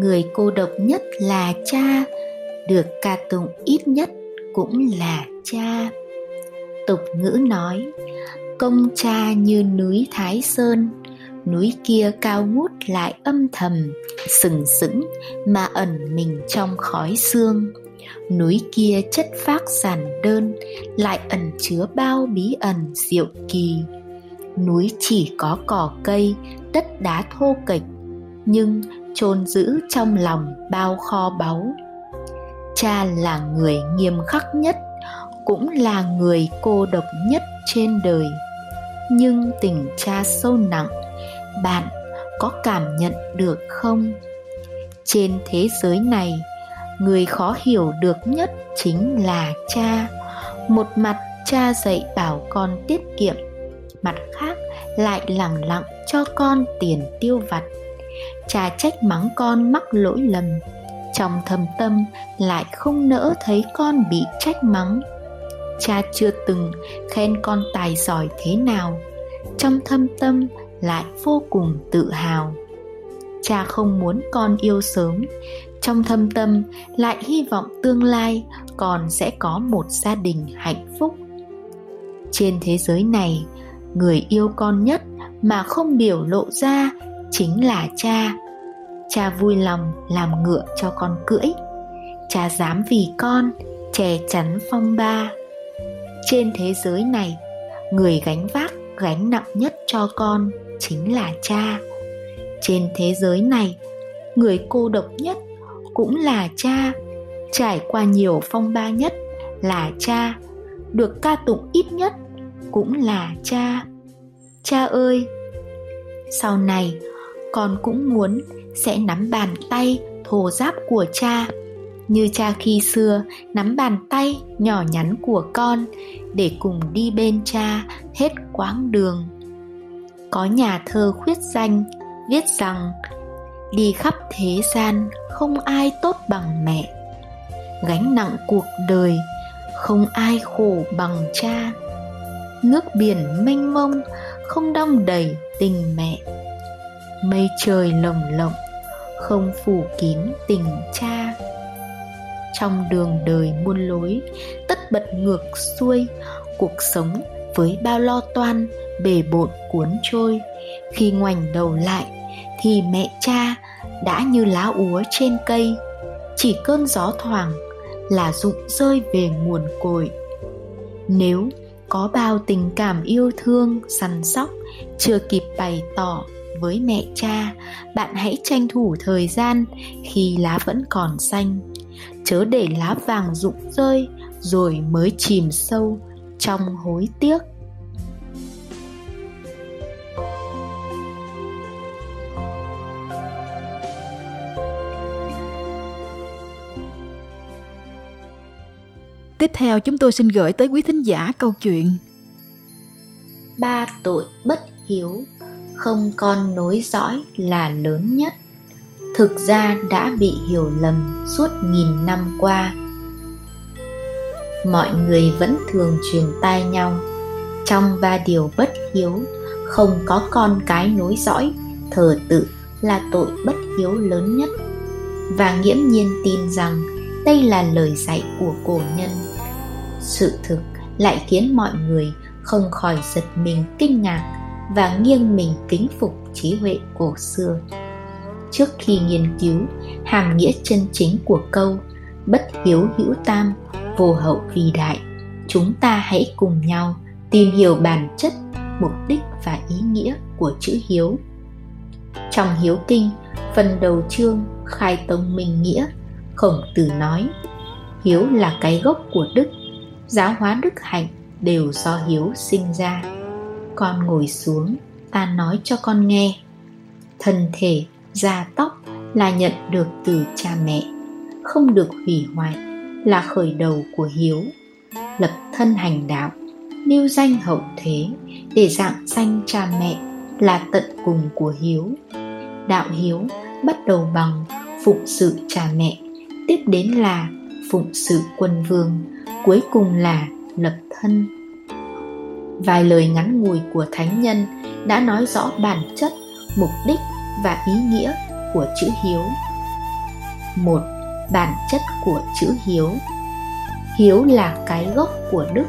người cô độc nhất là cha, được ca tụng ít nhất cũng là cha. Tục ngữ nói, công cha như núi Thái Sơn, núi kia cao ngút lại âm thầm, sừng sững mà ẩn mình trong khói xương. Núi kia chất phác giản đơn, lại ẩn chứa bao bí ẩn diệu kỳ. Núi chỉ có cỏ cây, đất đá thô kệch, nhưng chôn giữ trong lòng bao kho báu. Cha là người nghiêm khắc nhất, cũng là người cô độc nhất trên đời. Nhưng tình cha sâu nặng bạn có cảm nhận được không? Trên thế giới này người khó hiểu được nhất chính là cha. Một mặt cha dạy bảo con tiết kiệm mặt khác lại lẳng lặng cho con tiền tiêu vặt cha trách mắng con mắc lỗi lầm. Trong thâm tâm lại không nỡ thấy con bị trách mắng. Cha chưa từng khen con tài giỏi thế nào. Trong thâm tâm lại vô cùng tự hào. Cha không muốn con yêu sớm. Trong thâm tâm lại hy vọng tương lai con sẽ có một gia đình hạnh phúc. Trên thế giới này, người yêu con nhất mà không biểu lộ ra chính là cha. Cha vui lòng làm ngựa cho con cưỡi. Cha dám vì con, che chắn phong ba. Trên thế giới này, người gánh vác, gánh nặng nhất cho con chính là cha. Trên thế giới này, người cô độc nhất cũng là cha. Trải qua nhiều phong ba nhất là cha, được ca tụng ít nhất cũng là cha. Cha ơi, sau này con cũng muốn sẽ nắm bàn tay thô giáp của cha. Như cha khi xưa nắm bàn tay nhỏ nhắn của con để cùng đi bên cha hết quãng đường. Có nhà thơ khuyết danh viết rằng, đi khắp thế gian không ai tốt bằng mẹ. Gánh nặng cuộc đời không ai khổ bằng cha. Nước biển mênh mông không đong đầy tình mẹ mây trời lồng lộng, không phủ kín tình cha. Trong đường đời muôn lối, tất bật ngược xuôi, cuộc sống với bao lo toan, bề bộn cuốn trôi. Khi ngoảnh đầu lại, thì mẹ cha đã như lá úa trên cây. Chỉ cơn gió thoảng là rụng rơi về nguồn cội. Nếu có bao tình cảm yêu thương săn sóc, chưa kịp bày tỏ với mẹ cha bạn hãy tranh thủ thời gian khi lá vẫn còn xanh. Chớ để lá vàng rụng rơi rồi mới chìm sâu trong hối tiếc. Tiếp theo chúng tôi xin gửi tới quý thính giả câu chuyện. Ba tội bất hiếu không con nối dõi là lớn nhất. Thực ra đã bị hiểu lầm suốt nghìn năm qua. Mọi người vẫn thường truyền tai nhau. Trong ba điều bất hiếu, Không có con cái nối dõi, Thờ tự là tội bất hiếu lớn nhất. Và nghiễm nhiên tin rằng đây là lời dạy của cổ nhân. Sự thực lại khiến mọi người không khỏi giật mình kinh ngạc và nghiêng mình kính phục trí huệ cổ xưa. Trước khi nghiên cứu, hàm nghĩa chân chính của câu, bất hiếu hữu tam, vô hậu vì đại chúng ta hãy cùng nhau tìm hiểu bản chất, mục đích và ý nghĩa của chữ hiếu. Trong hiếu kinh, phần đầu chương khai tông minh nghĩa, khổng tử nói, hiếu là cái gốc của đức, giáo hóa đức hạnh đều do hiếu sinh ra con ngồi xuống, ta nói cho con nghe. Thân thể, da tóc là nhận được từ cha mẹ, không được hủy hoại, là khởi đầu của hiếu. Lập thân hành đạo, lưu danh hậu thế, để dạng danh cha mẹ là tận cùng của hiếu. Đạo hiếu bắt đầu bằng phụng sự cha mẹ, tiếp đến là phụng sự quân vương, cuối cùng là lập thân vài lời ngắn ngủi của thánh nhân đã nói rõ bản chất, mục đích và ý nghĩa của chữ hiếu. Một, bản chất của chữ hiếu. Hiếu là cái gốc của đức.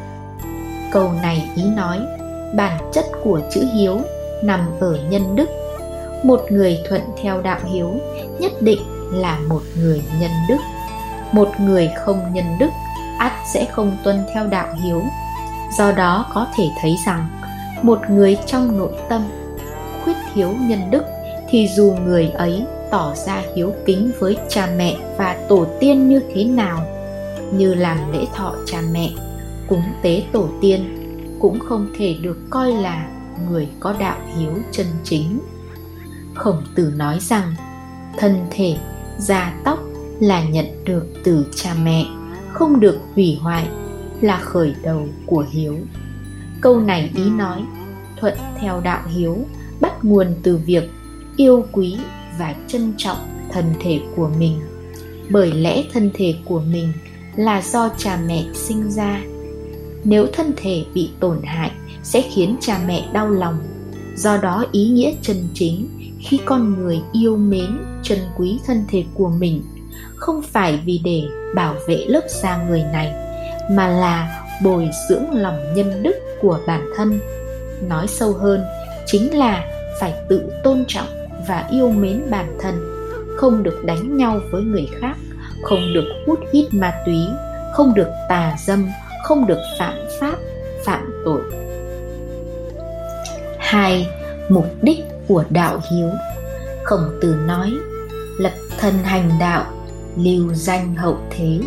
Câu này ý nói, bản chất của chữ hiếu nằm ở nhân đức. Một người thuận theo đạo hiếu nhất định là một người nhân đức. Một người không nhân đức, ắt sẽ không tuân theo đạo hiếu do đó có thể thấy rằng, một người trong nội tâm khuyết thiếu nhân đức thì dù người ấy tỏ ra hiếu kính với cha mẹ và tổ tiên như thế nào, như làm lễ thọ cha mẹ, cúng tế tổ tiên, cũng không thể được coi là người có đạo hiếu chân chính. Khổng tử nói rằng, thân thể, da tóc là nhận được từ cha mẹ, không được hủy hoại là khởi đầu của hiếu. Câu này ý nói, thuận theo đạo hiếu, bắt nguồn từ việc yêu quý và trân trọng thân thể của mình. Bởi lẽ thân thể của mình là do cha mẹ sinh ra. Nếu thân thể bị tổn hại, sẽ khiến cha mẹ đau lòng. Do đó ý nghĩa chân chính khi con người yêu mến, trân quý thân thể của mình, không phải vì để bảo vệ lớp da người này mà là bồi dưỡng lòng nhân đức của bản thân. Nói sâu hơn, chính là phải tự tôn trọng và yêu mến bản thân, không được đánh nhau với người khác, không được hút hít ma túy, không được tà dâm, không được phạm pháp, phạm tội. Hai, mục đích của đạo hiếu. Khổng tử nói, lập thân hành đạo, lưu danh hậu thế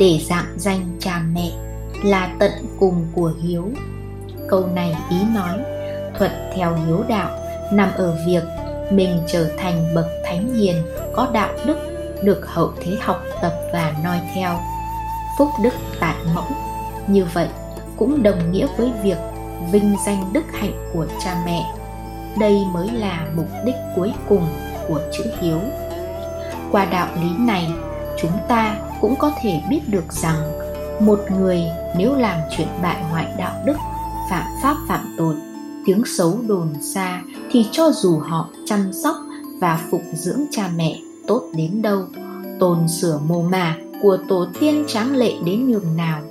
để dạng danh cha mẹ là tận cùng của hiếu. Câu này ý nói thuận theo hiếu đạo, nằm ở việc mình trở thành bậc thánh hiền, có đạo đức, được hậu thế học tập và noi theo. Phúc đức tại mẫu như vậy cũng đồng nghĩa với việc vinh danh đức hạnh của cha mẹ. Đây mới là mục đích cuối cùng của chữ hiếu. Qua đạo lý này, chúng ta cũng có thể biết được rằng một người nếu làm chuyện bại hoại đạo đức phạm pháp phạm tội tiếng xấu đồn xa thì cho dù họ chăm sóc và phụng dưỡng cha mẹ tốt đến đâu tôn sửa mồ mả của tổ tiên tráng lệ đến nhường nào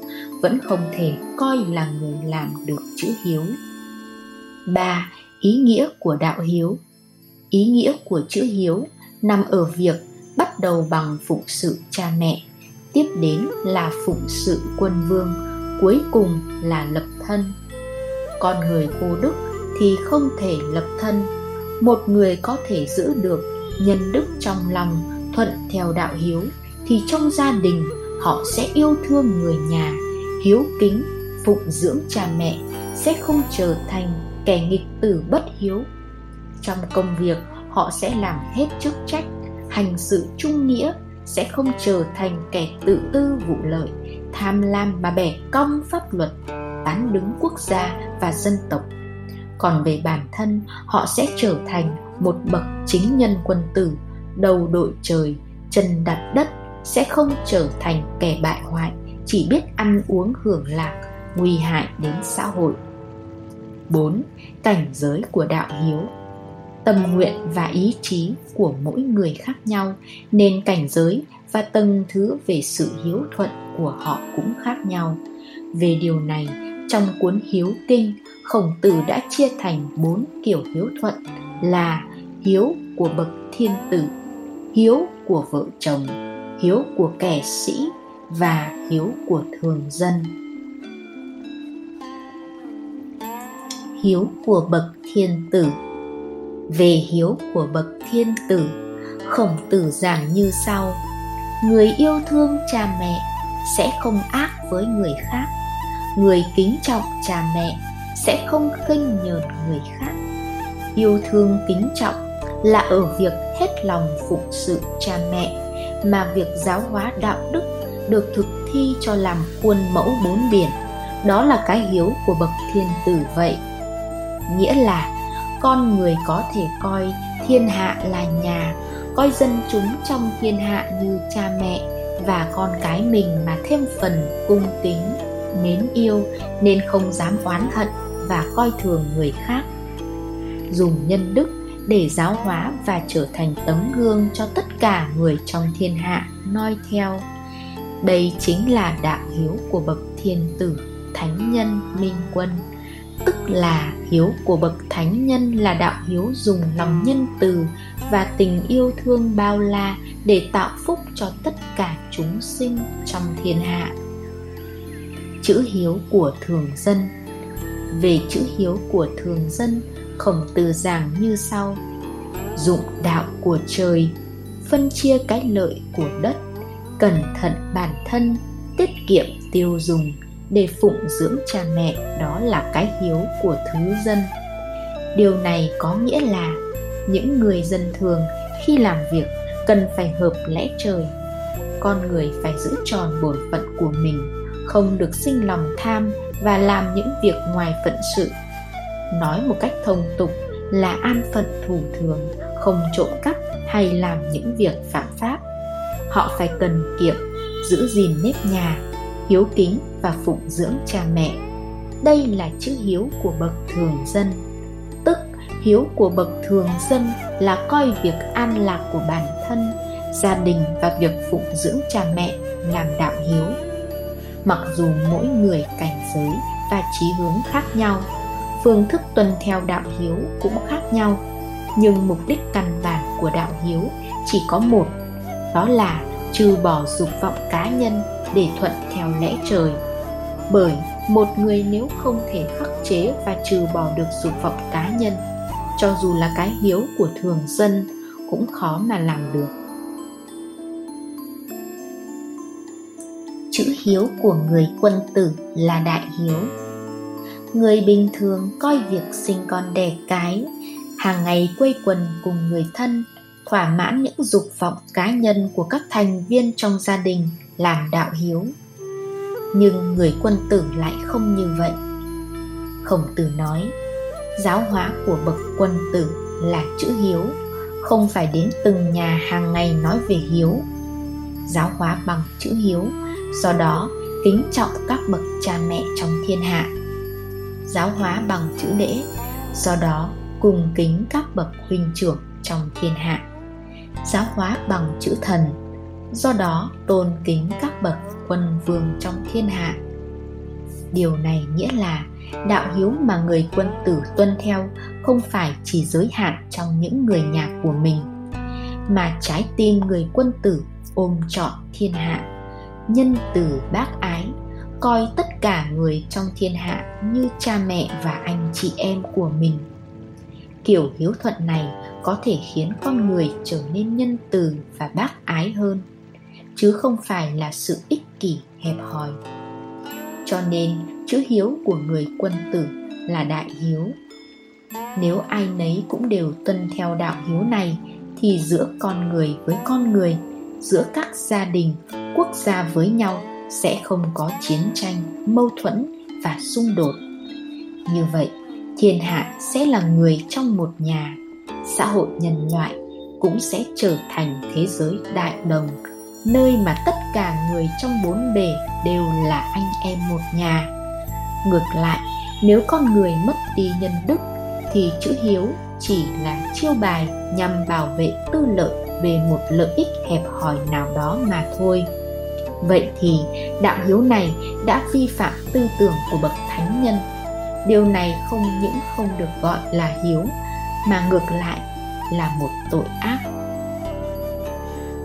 vẫn không thể coi là người làm được chữ hiếu 3. Ý nghĩa của đạo hiếu Ý nghĩa của chữ hiếu nằm ở việc bắt đầu bằng phụng sự cha mẹ, tiếp đến là phụng sự quân vương, cuối cùng là lập thân. Con người vô đức thì không thể lập thân. Một người có thể giữ được nhân đức trong lòng, thuận theo đạo hiếu thì trong gia đình họ sẽ yêu thương người nhà hiếu kính phụng dưỡng cha mẹ sẽ không trở thành kẻ nghịch tử bất hiếu trong công việc họ sẽ làm hết chức trách hành sự trung nghĩa sẽ không trở thành kẻ tự tư vụ lợi, tham lam mà bẻ cong pháp luật, tán đứng quốc gia và dân tộc còn về bản thân, họ sẽ trở thành một bậc chính nhân quân tử, đầu đội trời, chân đặt đất, sẽ không trở thành kẻ bại hoại, chỉ biết ăn uống hưởng lạc, nguy hại đến xã hội 4. Cảnh giới của đạo hiếu Tâm nguyện và ý chí của mỗi người khác nhau nên cảnh giới và tầng thứ về sự hiếu thuận của họ cũng khác nhau. Về điều này, trong cuốn Hiếu Kinh, Khổng Tử đã chia thành bốn kiểu hiếu thuận là hiếu của bậc thiên tử, hiếu của vợ chồng, hiếu của kẻ sĩ và hiếu của thường dân hiếu của bậc thiên tử về hiếu của bậc thiên tử, khổng tử giảng như sau. Người yêu thương cha mẹ sẽ không ác với người khác. Người kính trọng cha mẹ sẽ không khinh nhờn người khác. Yêu thương kính trọng là ở việc hết lòng phụng sự cha mẹ, mà việc giáo hóa đạo đức được thực thi cho làm khuôn mẫu bốn biển. Đó là cái hiếu của bậc thiên tử vậy. Nghĩa là con người có thể coi thiên hạ là nhà, coi dân chúng trong thiên hạ như cha mẹ và con cái mình mà thêm phần cung kính, mến yêu nên không dám oán hận và coi thường người khác. Dùng nhân đức để giáo hóa và trở thành tấm gương cho tất cả người trong thiên hạ noi theo. Đây chính là đạo hiếu của bậc thiên tử thánh nhân minh quân tức là hiếu của bậc thánh nhân là đạo hiếu dùng lòng nhân từ và tình yêu thương bao la để tạo phúc cho tất cả chúng sinh trong thiên hạ. Chữ hiếu của thường dân. Về chữ hiếu của thường dân, khổng tử giảng như sau. Dụng đạo của trời, phân chia cái lợi của đất, cẩn thận bản thân, tiết kiệm tiêu dùng để phụng dưỡng cha mẹ, đó là cái hiếu của thứ dân. Điều này có nghĩa là những người dân thường khi làm việc cần phải hợp lẽ trời. Con người phải giữ tròn bổn phận của mình, không được sinh lòng tham và làm những việc ngoài phận sự. Nói một cách thông tục là an phận thủ thường, không trộm cắp hay làm những việc phạm pháp. Họ phải cần kiệm, giữ gìn nếp nhà hiếu kính và phụng dưỡng cha mẹ. Đây là chữ hiếu của bậc thường dân. Tức, hiếu của bậc thường dân là coi việc an lạc của bản thân, gia đình và việc phụng dưỡng cha mẹ làm đạo hiếu. Mặc dù mỗi người cảnh giới và trí hướng khác nhau, phương thức tuân theo đạo hiếu cũng khác nhau, nhưng mục đích căn bản của đạo hiếu chỉ có một, đó là trừ bỏ dục vọng cá nhân để thuận theo lẽ trời. Bởi một người nếu không thể khắc chế và trừ bỏ được dục vọng cá nhân, cho dù là cái hiếu của thường dân, cũng khó mà làm được. Chữ hiếu của người quân tử là đại hiếu. Người bình thường coi việc sinh con đẻ cái, hàng ngày quây quần cùng người thân, thỏa mãn những dục vọng cá nhân của các thành viên trong gia đình làm đạo hiếu. Nhưng người quân tử lại không như vậy. Khổng tử nói, giáo hóa của bậc quân tử là chữ hiếu, không phải đến từng nhà hàng ngày nói về hiếu. Giáo hóa bằng chữ hiếu, do đó kính trọng các bậc cha mẹ trong thiên hạ. Giáo hóa bằng chữ lễ, do đó cùng kính các bậc huynh trưởng trong thiên hạ. Giáo hóa bằng chữ thần do đó, tôn kính các bậc quân vương trong thiên hạ. Điều này nghĩa là đạo hiếu mà người quân tử tuân theo không phải chỉ giới hạn trong những người nhà của mình, mà trái tim người quân tử ôm trọn thiên hạ. Nhân từ bác ái, coi tất cả người trong thiên hạ như cha mẹ và anh chị em của mình. Kiểu hiếu thuận này có thể khiến con người trở nên nhân từ và bác ái hơn chứ không phải là sự ích kỷ, hẹp hòi. Cho nên, chữ hiếu của người quân tử là đại hiếu. Nếu ai nấy cũng đều tuân theo đạo hiếu này, thì giữa con người với con người, giữa các gia đình, quốc gia với nhau sẽ không có chiến tranh, mâu thuẫn và xung đột. Như vậy, thiên hạ sẽ là người trong một nhà, xã hội nhân loại cũng sẽ trở thành thế giới đại đồng nơi mà tất cả người trong bốn bề đều là anh em một nhà. Ngược lại, nếu con người mất đi nhân đức, thì chữ hiếu chỉ là chiêu bài nhằm bảo vệ tư lợi về một lợi ích hẹp hòi nào đó mà thôi. Vậy thì đạo hiếu này đã vi phạm tư tưởng của bậc thánh nhân. Điều này không những không được gọi là hiếu, mà ngược lại là một tội ác.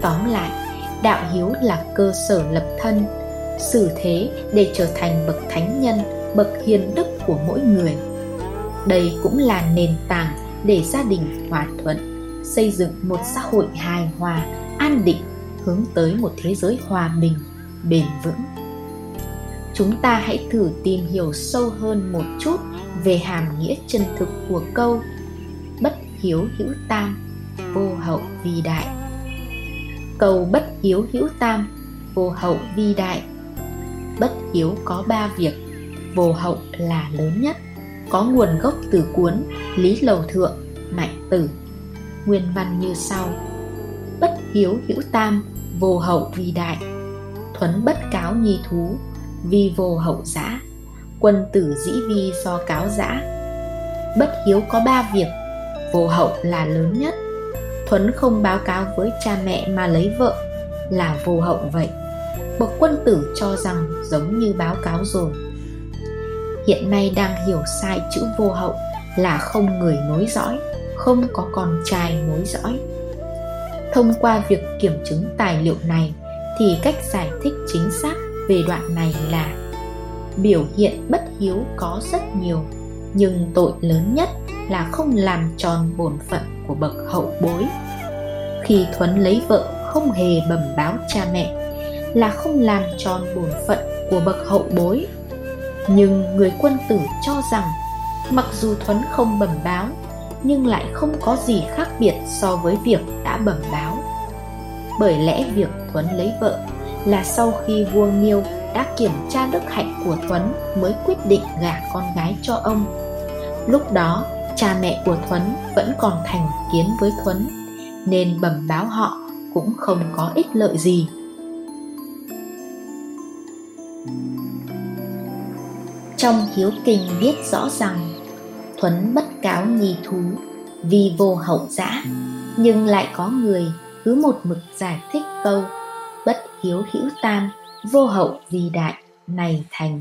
Tóm lại đạo hiếu là cơ sở lập thân, xử thế để trở thành bậc thánh nhân, bậc hiền đức của mỗi người. Đây cũng là nền tảng để gia đình hòa thuận, xây dựng một xã hội hài hòa, an định, hướng tới một thế giới hòa bình, bền vững. Chúng ta hãy thử tìm hiểu sâu hơn một chút về hàm nghĩa chân thực của câu bất hiếu hữu tam, vô hậu vì đại cầu bất hiếu hữu tam, vô hậu vi đại. Bất hiếu có ba việc, vô hậu là lớn nhất, có nguồn gốc từ cuốn lý lầu thượng, mạnh tử. Nguyên văn như sau. Bất hiếu hữu tam, vô hậu vi đại. Thuấn bất cáo nhi thú, vi vô hậu giã. Quân tử dĩ vi do cáo giã. Bất hiếu có ba việc, vô hậu là lớn nhất thuấn không báo cáo với cha mẹ mà lấy vợ là vô hậu vậy. Bậc quân tử cho rằng giống như báo cáo rồi. Hiện nay đang hiểu sai chữ vô hậu là không người nối dõi, không có con trai nối dõi. Thông qua việc kiểm chứng tài liệu này thì cách giải thích chính xác về đoạn này là biểu hiện bất hiếu có rất nhiều, nhưng tội lớn nhất là không làm tròn bổn phận của bậc hậu bối khi thuấn lấy vợ không hề bẩm báo cha mẹ là không làm tròn bổn phận của bậc hậu bối. Nhưng người quân tử cho rằng mặc dù thuấn không bẩm báo, nhưng lại không có gì khác biệt so với việc đã bẩm báo. Bởi lẽ việc thuấn lấy vợ là sau khi vua nghiêu đã kiểm tra đức hạnh của thuấn mới quyết định gả con gái cho ông. Lúc đó, cha mẹ của thuấn vẫn còn thành kiến với thuấn nên bẩm báo họ cũng không có ích lợi gì. Trong hiếu kinh viết rõ rằng, thuấn bất cáo nhi thú vì vô hậu dã nhưng lại có người cứ một mực giải thích câu, bất hiếu hữu tam, vô hậu vì đại này thành.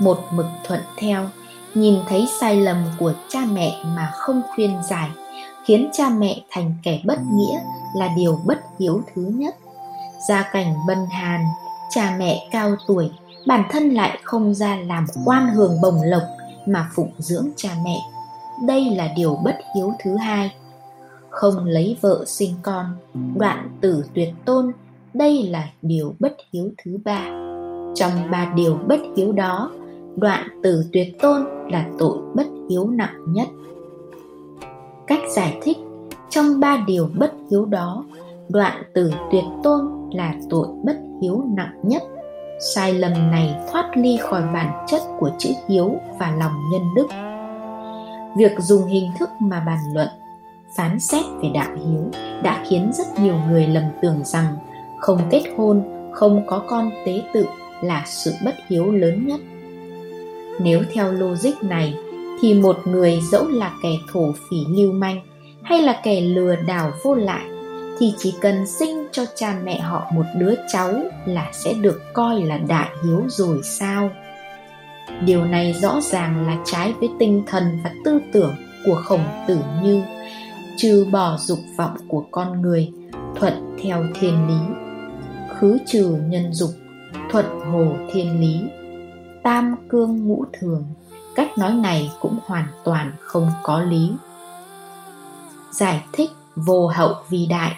Một mực thuận theo, nhìn thấy sai lầm của cha mẹ mà không khuyên giải khiến cha mẹ thành kẻ bất nghĩa là điều bất hiếu thứ nhất. Gia cảnh bần hàn, cha mẹ cao tuổi, bản thân lại không ra làm quan hưởng bồng lộc mà phụng dưỡng cha mẹ. Đây là điều bất hiếu thứ hai. Không lấy vợ sinh con, đoạn tử tuyệt tôn, đây là điều bất hiếu thứ ba. Trong ba điều bất hiếu đó, đoạn tử tuyệt tôn là tội bất hiếu nặng nhất cách giải thích trong ba điều bất hiếu đó. Đoạn từ tuyệt tôn là tội bất hiếu nặng nhất. Sai lầm này thoát ly khỏi bản chất của chữ hiếu và lòng nhân đức. Việc dùng hình thức mà bàn luận, phán xét về đạo hiếu đã khiến rất nhiều người lầm tưởng rằng không kết hôn, không có con tế tự là sự bất hiếu lớn nhất. Nếu theo logic này thì một người dẫu là kẻ thổ phỉ lưu manh hay là kẻ lừa đảo vô lại, thì chỉ cần sinh cho cha mẹ họ một đứa cháu là sẽ được coi là đại hiếu rồi sao? Điều này rõ ràng là trái với tinh thần và tư tưởng của khổng tử như. Trừ bỏ dục vọng của con người, thuận theo thiên lý. Khứ trừ nhân dục, thuận hồ thiên lý. Tam cương ngũ thường cách nói này cũng hoàn toàn không có lý. Giải thích vô hậu vì đại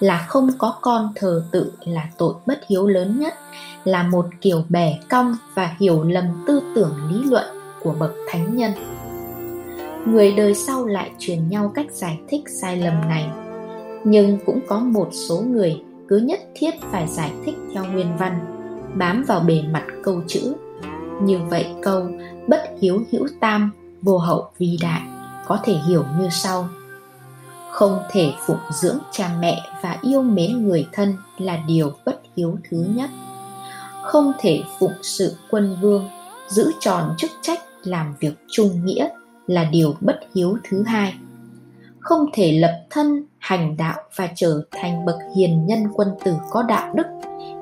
là không có con thờ tự là tội bất hiếu lớn nhất, là một kiểu bẻ cong và hiểu lầm tư tưởng lý luận của bậc thánh nhân. Người đời sau lại truyền nhau cách giải thích sai lầm này. Nhưng cũng có một số người cứ nhất thiết phải giải thích theo nguyên văn, bám vào bề mặt câu chữ như vậy câu, bất hiếu hữu tam, vô hậu vi đại có thể hiểu như sau. Không thể phụng dưỡng cha mẹ và yêu mến người thân là điều bất hiếu thứ nhất. Không thể phụng sự quân vương, giữ tròn chức trách làm việc trung nghĩa là điều bất hiếu thứ hai. Không thể lập thân, hành đạo và trở thành bậc hiền nhân quân tử có đạo đức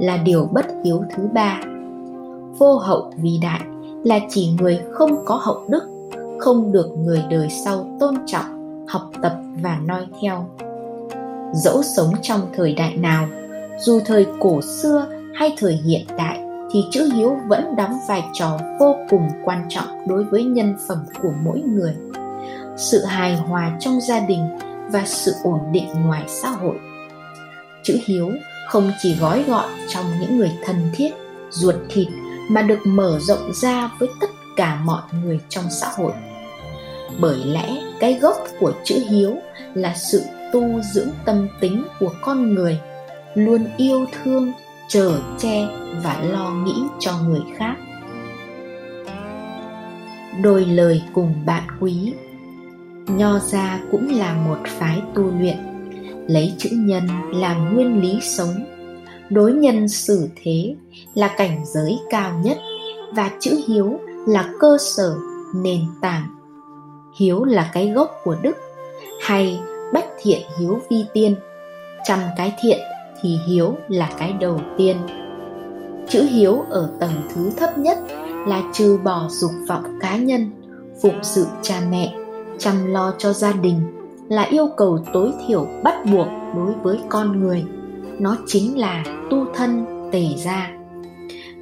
là điều bất hiếu thứ ba vô hậu vì đại là chỉ người không có hậu đức, không được người đời sau tôn trọng, học tập và noi theo. Dẫu sống trong thời đại nào, dù thời cổ xưa hay thời hiện đại, thì chữ hiếu vẫn đóng vai trò vô cùng quan trọng đối với nhân phẩm của mỗi người. Sự hài hòa trong gia đình và sự ổn định ngoài xã hội. Chữ hiếu không chỉ gói gọn trong những người thân thiết, ruột thịt mà được mở rộng ra với tất cả mọi người trong xã hội. Bởi lẽ cái gốc của chữ hiếu là sự tu dưỡng tâm tính của con người, luôn yêu thương chở che và lo nghĩ cho người khác. Đôi lời cùng bạn quý, nho gia cũng là một phái tu luyện, lấy chữ nhân làm nguyên lý sống đối nhân xử thế là cảnh giới cao nhất và chữ hiếu là cơ sở, nền tảng. Hiếu là cái gốc của đức hay bách thiện hiếu vi tiên. Trăm cái thiện thì hiếu là cái đầu tiên. Chữ hiếu ở tầng thứ thấp nhất là trừ bỏ dục vọng cá nhân, phụng sự cha mẹ, chăm lo cho gia đình là yêu cầu tối thiểu bắt buộc đối với con người nó chính là tu thân tề gia.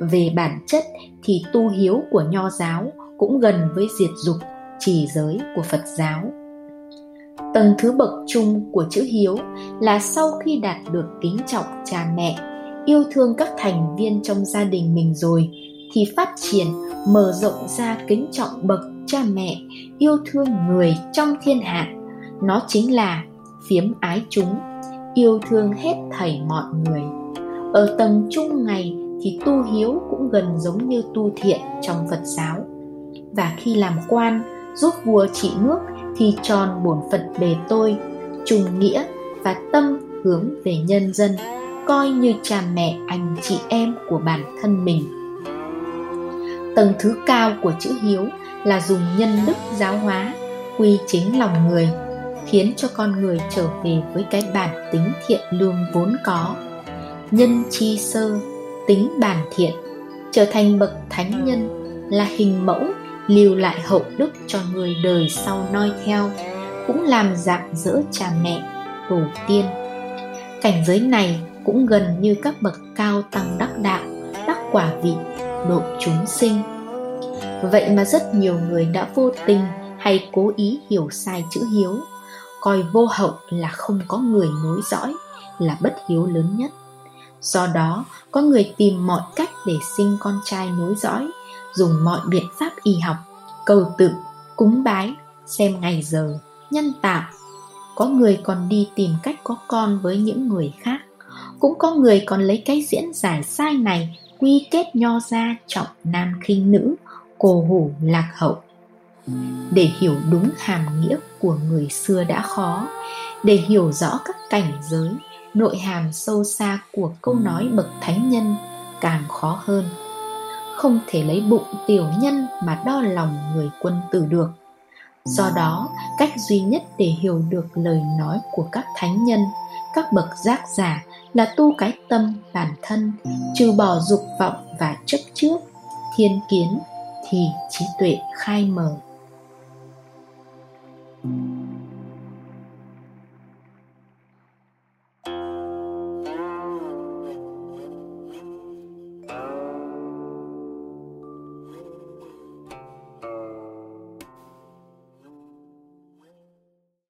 Về bản chất thì tu hiếu của nho giáo cũng gần với diệt dục, trì giới của phật giáo. Tầng thứ bậc chung của chữ hiếu là sau khi đạt được kính trọng cha mẹ, yêu thương các thành viên trong gia đình mình rồi, thì phát triển, mở rộng ra kính trọng bậc cha mẹ, yêu thương người trong thiên hạ. Nó chính là phiếm ái chúng yêu thương hết thảy mọi người. Ở tầng trung ngày thì tu hiếu cũng gần giống như tu thiện trong phật giáo. Và khi làm quan, giúp vua trị nước thì tròn bổn phận bề tôi, trùng nghĩa và tâm hướng về nhân dân, coi như cha mẹ, anh chị em của bản thân mình. Tầng thứ cao của chữ hiếu là dùng nhân đức giáo hóa, quy chính lòng người khiến cho con người trở về với cái bản tính thiện lương vốn có. Nhân chi sơ, tính bản thiện, trở thành bậc thánh nhân là hình mẫu, lưu lại hậu đức cho người đời sau noi theo, cũng làm dạng dỡ cha mẹ, tổ tiên. Cảnh giới này cũng gần như các bậc cao tăng đắc đạo, đắc quả vị, độ chúng sinh. Vậy mà rất nhiều người đã vô tình hay cố ý hiểu sai chữ hiếu coi vô hậu là không có người nối dõi, là bất hiếu lớn nhất. Do đó, có người tìm mọi cách để sinh con trai nối dõi, dùng mọi biện pháp y học, cầu tự, cúng bái, xem ngày giờ, nhân tạo. Có người còn đi tìm cách có con với những người khác, cũng có người còn lấy cái diễn giải sai này quy kết nho ra trọng nam khinh nữ, cổ hủ, lạc hậu để hiểu đúng hàm nghĩa của người xưa đã khó, để hiểu rõ các cảnh giới, nội hàm sâu xa của câu nói bậc thánh nhân càng khó hơn. Không thể lấy bụng tiểu nhân mà đo lòng người quân tử được. Do đó, cách duy nhất để hiểu được lời nói của các thánh nhân, các bậc giác giả là tu cái tâm bản thân, trừ bỏ dục vọng và chấp trước, thiên kiến thì trí tuệ khai mở. Thank you